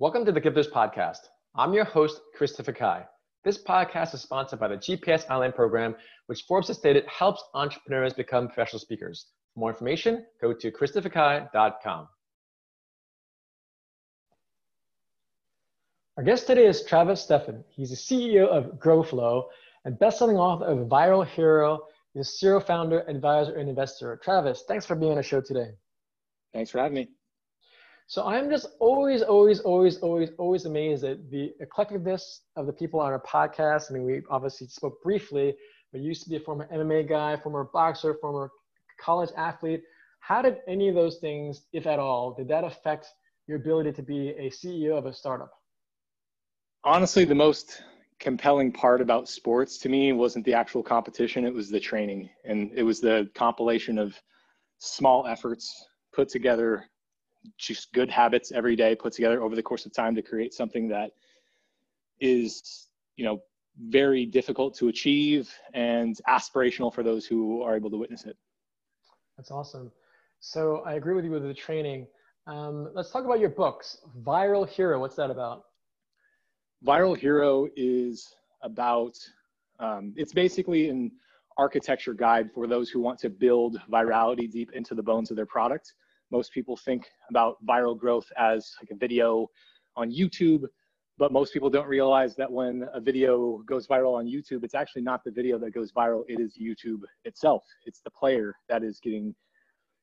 Welcome to the Gifters Podcast. I'm your host, Christopher Kai. This podcast is sponsored by the GPS Online program, which Forbes has stated helps entrepreneurs become professional speakers. For more information, go to christopherkai.com. Our guest today is Travis Steffen. He's the CEO of GrowFlow and best-selling author of Viral Hero. He's a serial founder, advisor, and investor. Travis, thanks for being on the show today. Thanks for having me. So I'm just always, always, always, always, always amazed at the eclecticness of the people on our podcast. I mean, we obviously spoke briefly, but you used to be a former MMA guy, former boxer, former college athlete. How did any of those things, if at all, did that affect your ability to be a CEO of a startup? Honestly, the most compelling part about sports to me wasn't the actual competition, it was the training. And it was the compilation of small efforts put together just good habits every day put together over the course of time to create something that is you know very difficult to achieve and aspirational for those who are able to witness it. That's awesome. So i agree with you with the training. Um, let's talk about your books. Viral hero what's that about? Viral hero is about um, it's basically an architecture guide for those who want to build virality deep into the bones of their product most people think about viral growth as like a video on YouTube, but most people don't realize that when a video goes viral on YouTube, it's actually not the video that goes viral, it is YouTube itself. It's the player that is getting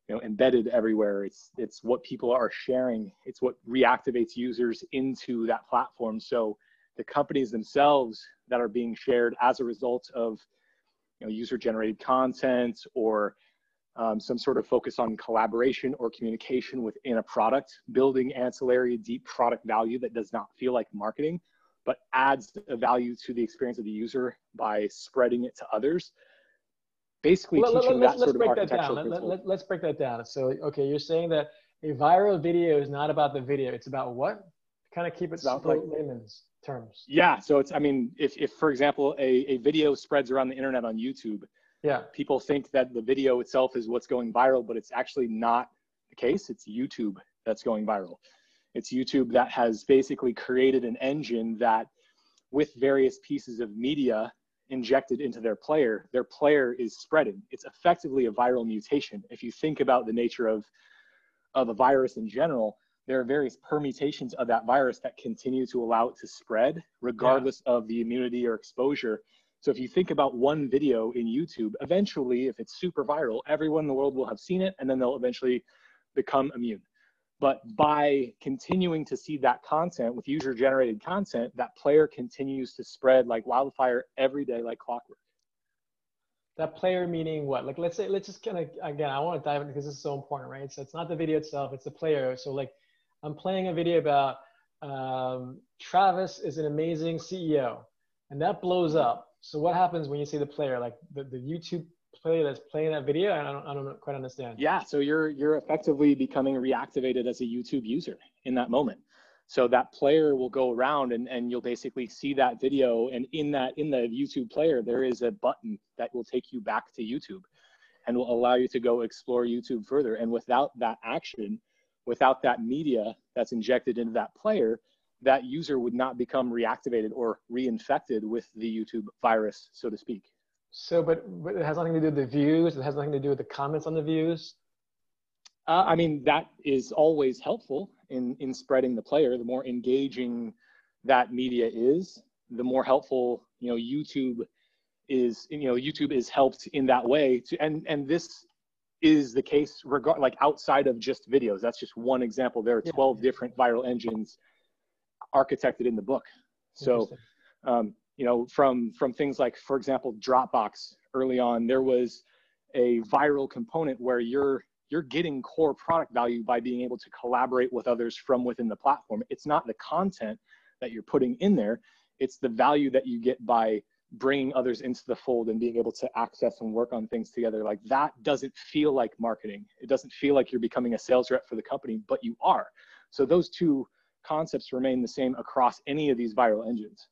you know embedded everywhere. It's it's what people are sharing. It's what reactivates users into that platform. So the companies themselves that are being shared as a result of you know user generated content or um, some sort of focus on collaboration or communication within a product, building ancillary deep product value that does not feel like marketing, but adds a value to the experience of the user by spreading it to others. Basically, well, teaching let, that sort of architectural let, let, let, let's break that down. So, okay, you're saying that a viral video is not about the video; it's about what? Kind of keep it simple, like layman's terms. Yeah. So it's, I mean, if, if for example, a, a video spreads around the internet on YouTube, yeah. People think that the video itself is what's going viral, but it's actually not the case. It's YouTube that's going viral. It's YouTube that has basically created an engine that, with various pieces of media injected into their player, their player is spreading. It's effectively a viral mutation. If you think about the nature of, of a virus in general, there are various permutations of that virus that continue to allow it to spread, regardless yeah. of the immunity or exposure so if you think about one video in YouTube, eventually, if it's super viral, everyone in the world will have seen it and then they'll eventually become immune. But by continuing to see that content with user generated content, that player continues to spread like wildfire every day, like clockwork. That player meaning what? Like, let's say, let's just kind of, again, I want to dive in because this is so important, right? So it's not the video itself, it's the player. So, like, I'm playing a video about um, Travis is an amazing CEO, and that blows up so what happens when you see the player, like the, the YouTube player that's playing that video? I don't, I don't quite understand. Yeah, so you're you're effectively becoming reactivated as a YouTube user in that moment. So that player will go around and, and you'll basically see that video and in that in the YouTube player there is a button that will take you back to YouTube and will allow you to go explore YouTube further. And without that action, without that media that's injected into that player, that user would not become reactivated or reinfected with the YouTube virus, so to speak. So, but, but it has nothing to do with the views. It has nothing to do with the comments on the views. Uh, I mean, that is always helpful in in spreading the player. The more engaging that media is, the more helpful you know YouTube is. You know, YouTube is helped in that way. To and and this is the case regard like outside of just videos. That's just one example. There are 12 yeah. different viral engines architected in the book. So, um, you know, from from things like, for example, Dropbox early on, there was a viral component where you're you're getting core product value by being able to collaborate with others from within the platform. It's not the content that you're putting in there; it's the value that you get by bringing others into the fold and being able to access and work on things together. Like that doesn't feel like marketing. It doesn't feel like you're becoming a sales rep for the company but you are. So those two concepts remain the same across any of these viral engines.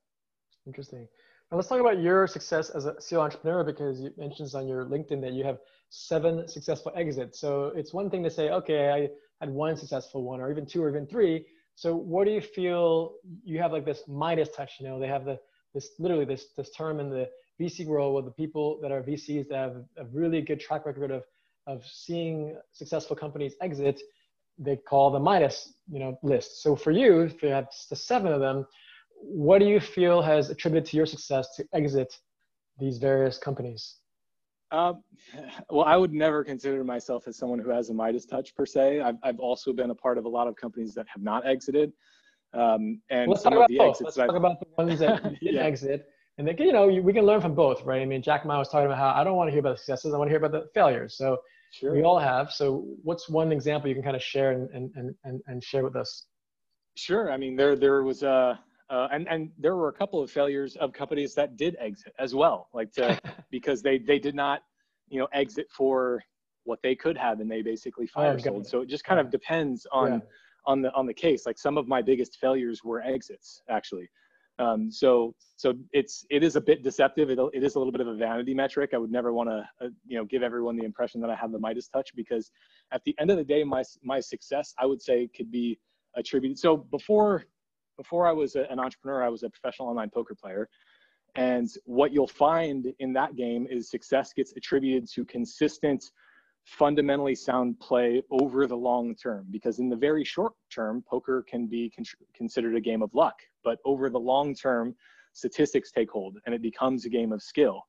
Interesting. Now let's talk about your success as a serial entrepreneur because you mentioned on your LinkedIn that you have seven successful exits. So it's one thing to say, okay, I had one successful one or even two or even three, So what do you feel you have like this Midas touch? You know, they have the this literally this this term in the VC world where the people that are VCs that have a really good track record of of seeing successful companies exit, they call the Midas you know list. So for you, if you have the seven of them, what do you feel has attributed to your success to exit these various companies? Um, well, I would never consider myself as someone who has a Midas touch per se. I've, I've also been a part of a lot of companies that have not exited. Um, and let's talk about both. Let's talk about the ones that didn't yeah. exit. And then, you know, we can learn from both, right? I mean, Jack Ma was talking about how I don't want to hear about the successes. I want to hear about the failures. So sure. we all have. So what's one example you can kind of share and, and, and, and share with us? Sure. I mean, there, there was a, uh, and and there were a couple of failures of companies that did exit as well, like to, because they they did not, you know, exit for what they could have, and they basically oh, fire sold. So it just kind of depends on yeah. on the on the case. Like some of my biggest failures were exits actually. Um, so so it's it is a bit deceptive. It, it is a little bit of a vanity metric. I would never want to uh, you know give everyone the impression that I have the Midas touch because at the end of the day, my my success I would say could be attributed. So before before I was a, an entrepreneur, I was a professional online poker player. And what you'll find in that game is success gets attributed to consistent, fundamentally sound play over the long term. Because in the very short term, poker can be con- considered a game of luck. But over the long term, statistics take hold and it becomes a game of skill,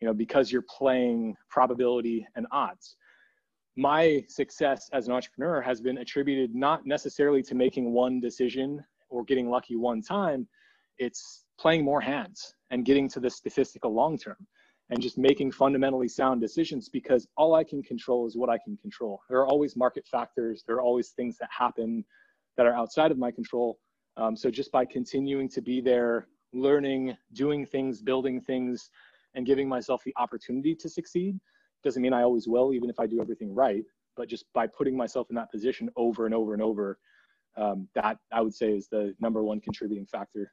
you know, because you're playing probability and odds. My success as an entrepreneur has been attributed not necessarily to making one decision or getting lucky one time, it's playing more hands and getting to the statistical long term and just making fundamentally sound decisions because all I can control is what I can control. There are always market factors, there are always things that happen that are outside of my control. Um, so just by continuing to be there, learning, doing things, building things, and giving myself the opportunity to succeed doesn't mean I always will, even if I do everything right. But just by putting myself in that position over and over and over, um, that I would say is the number one contributing factor.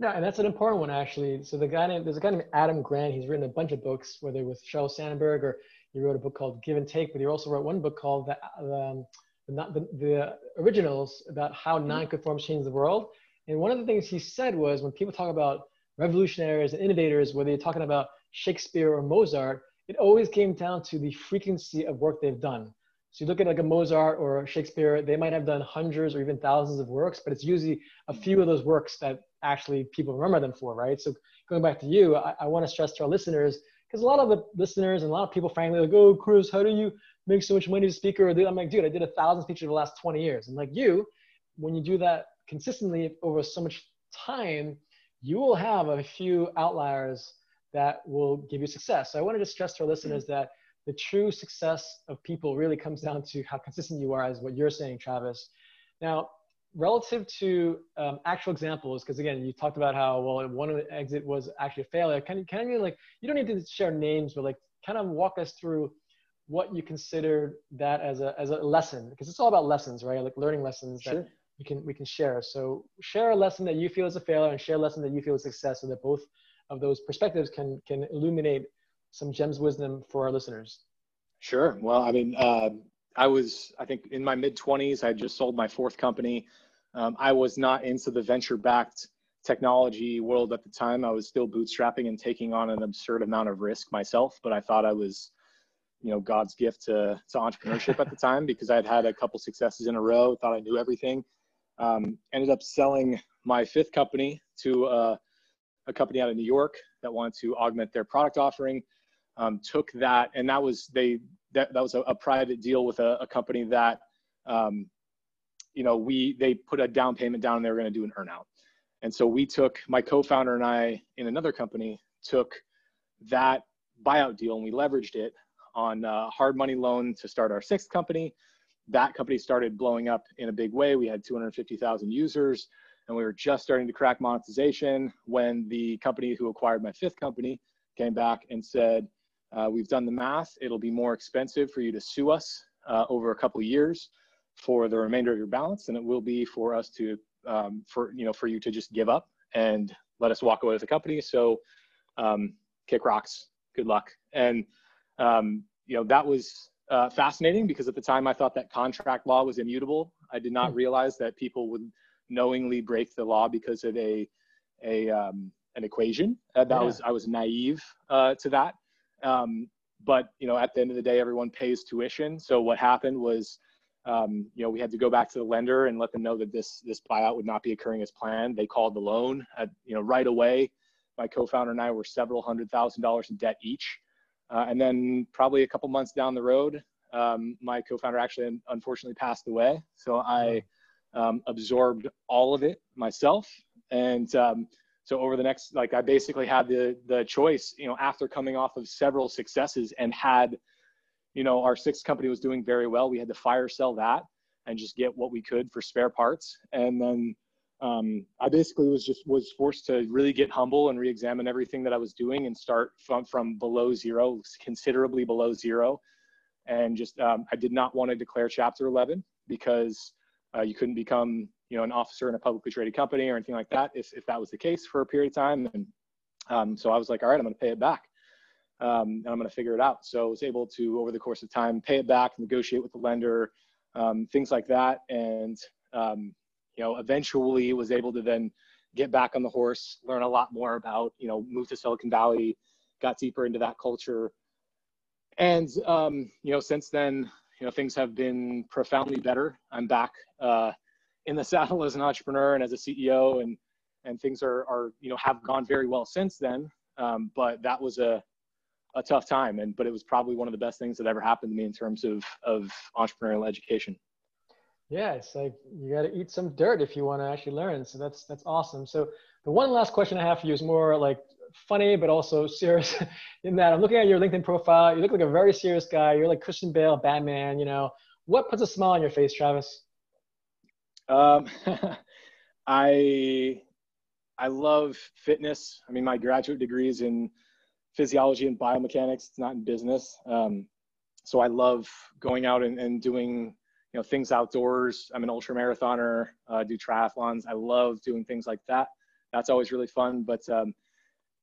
No, and that's an important one actually. So the guy named there's a guy named Adam Grant. He's written a bunch of books, whether with Sheryl Sandberg or he wrote a book called Give and Take, but he also wrote one book called the um, the, the, the originals about how mm-hmm. non-conforms change the world. And one of the things he said was when people talk about revolutionaries and innovators, whether you're talking about Shakespeare or Mozart, it always came down to the frequency of work they've done. So you look at like a Mozart or a Shakespeare, they might have done hundreds or even thousands of works, but it's usually a few of those works that actually people remember them for, right? So going back to you, I, I want to stress to our listeners, because a lot of the listeners and a lot of people, frankly, like, oh, Chris, how do you make so much money as a speaker? I'm like, dude, I did a thousand speeches over the last 20 years. And like you, when you do that consistently over so much time, you will have a few outliers that will give you success. So I wanted to stress to our listeners that the true success of people really comes down to how consistent you are, as what you're saying, Travis. Now, relative to um, actual examples, because again, you talked about how well one of the exit was actually a failure. Can you can you like you don't need to share names, but like kind of walk us through what you considered that as a as a lesson, because it's all about lessons, right? Like learning lessons sure. that we can we can share. So share a lesson that you feel is a failure, and share a lesson that you feel is success, so that both of those perspectives can can illuminate some gems wisdom for our listeners? Sure. Well, I mean, uh, I was, I think, in my mid 20s. I just sold my fourth company. Um, I was not into the venture backed technology world at the time. I was still bootstrapping and taking on an absurd amount of risk myself, but I thought I was, you know, God's gift to, to entrepreneurship at the time because I'd had a couple successes in a row, thought I knew everything. Um, ended up selling my fifth company to uh, a company out of New York that wanted to augment their product offering um, took that, and that was they that, that was a, a private deal with a, a company that um, you know we they put a down payment down and they were going to do an earnout, and so we took my co-founder and I in another company took that buyout deal and we leveraged it on a hard money loan to start our sixth company. That company started blowing up in a big way. We had 250,000 users and we were just starting to crack monetization when the company who acquired my fifth company came back and said, uh, we've done the math. It'll be more expensive for you to sue us uh, over a couple years for the remainder of your balance than it will be for us to, um, for, you know, for you to just give up and let us walk away with the company. So um, kick rocks, good luck. And, um, you know, that was uh, fascinating because at the time I thought that contract law was immutable. I did not realize that people would knowingly break the law because of a a um, an equation. Uh, that yeah. was I was naive uh, to that. Um, but you know, at the end of the day, everyone pays tuition. So what happened was, um, you know, we had to go back to the lender and let them know that this this buyout would not be occurring as planned. They called the loan, at, you know, right away. My co-founder and I were several hundred thousand dollars in debt each. Uh, and then probably a couple months down the road, um, my co-founder actually unfortunately passed away. So I um, absorbed all of it myself. And um, so over the next, like I basically had the the choice, you know, after coming off of several successes and had, you know, our sixth company was doing very well. We had to fire sell that and just get what we could for spare parts. And then um, I basically was just was forced to really get humble and re-examine everything that I was doing and start from from below zero, considerably below zero, and just um, I did not want to declare Chapter 11 because uh, you couldn't become you know an officer in a publicly traded company or anything like that if if that was the case for a period of time. And um, so I was like, all right, I'm going to pay it back. Um, and I'm going to figure it out. So I was able to, over the course of time, pay it back, negotiate with the lender, um, things like that, and um, you know, eventually was able to then get back on the horse, learn a lot more about, you know, move to Silicon Valley, got deeper into that culture. And, um, you know, since then, you know, things have been profoundly better. I'm back uh, in the saddle as an entrepreneur and as a CEO and, and things are, are, you know, have gone very well since then. Um, but that was a, a tough time. And, but it was probably one of the best things that ever happened to me in terms of, of entrepreneurial education. Yeah, it's like you got to eat some dirt if you want to actually learn. So that's that's awesome. So the one last question I have for you is more like funny but also serious in that I'm looking at your LinkedIn profile. You look like a very serious guy. You're like Christian Bale, Batman. You know, what puts a smile on your face, Travis? Um, I I love fitness. I mean, my graduate degree is in physiology and biomechanics. It's not in business. Um, so I love going out and, and doing you know things outdoors. I'm an ultra marathoner uh, do triathlons. I love doing things like that. That's always really fun but um,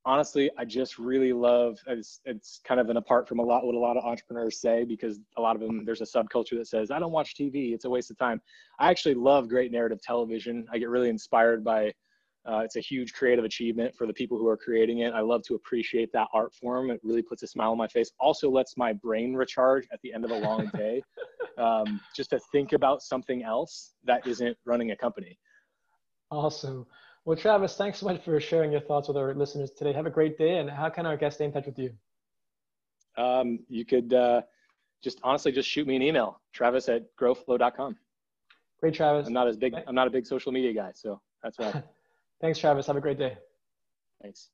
honestly i just really love it's, it's kind of an apart from a lot what a lot of entrepreneurs say because a lot of them there's a subculture that says i don't watch tv it's a waste of time. I actually love great narrative television. I get really inspired by uh, it's a huge creative achievement for the people who are creating it. I love to appreciate that art form. It really puts a smile on my face. Also lets my brain recharge at the end of a long day, um, just to think about something else that isn't running a company. Awesome. Well, Travis, thanks so much for sharing your thoughts with our listeners today. Have a great day. And how can our guests stay in touch with you? Um, you could uh, just honestly just shoot me an email, travis at growflow.com. Great, Travis. I'm not as big. I'm not a big social media guy, so that's why. Thanks, Travis. Have a great day. Thanks.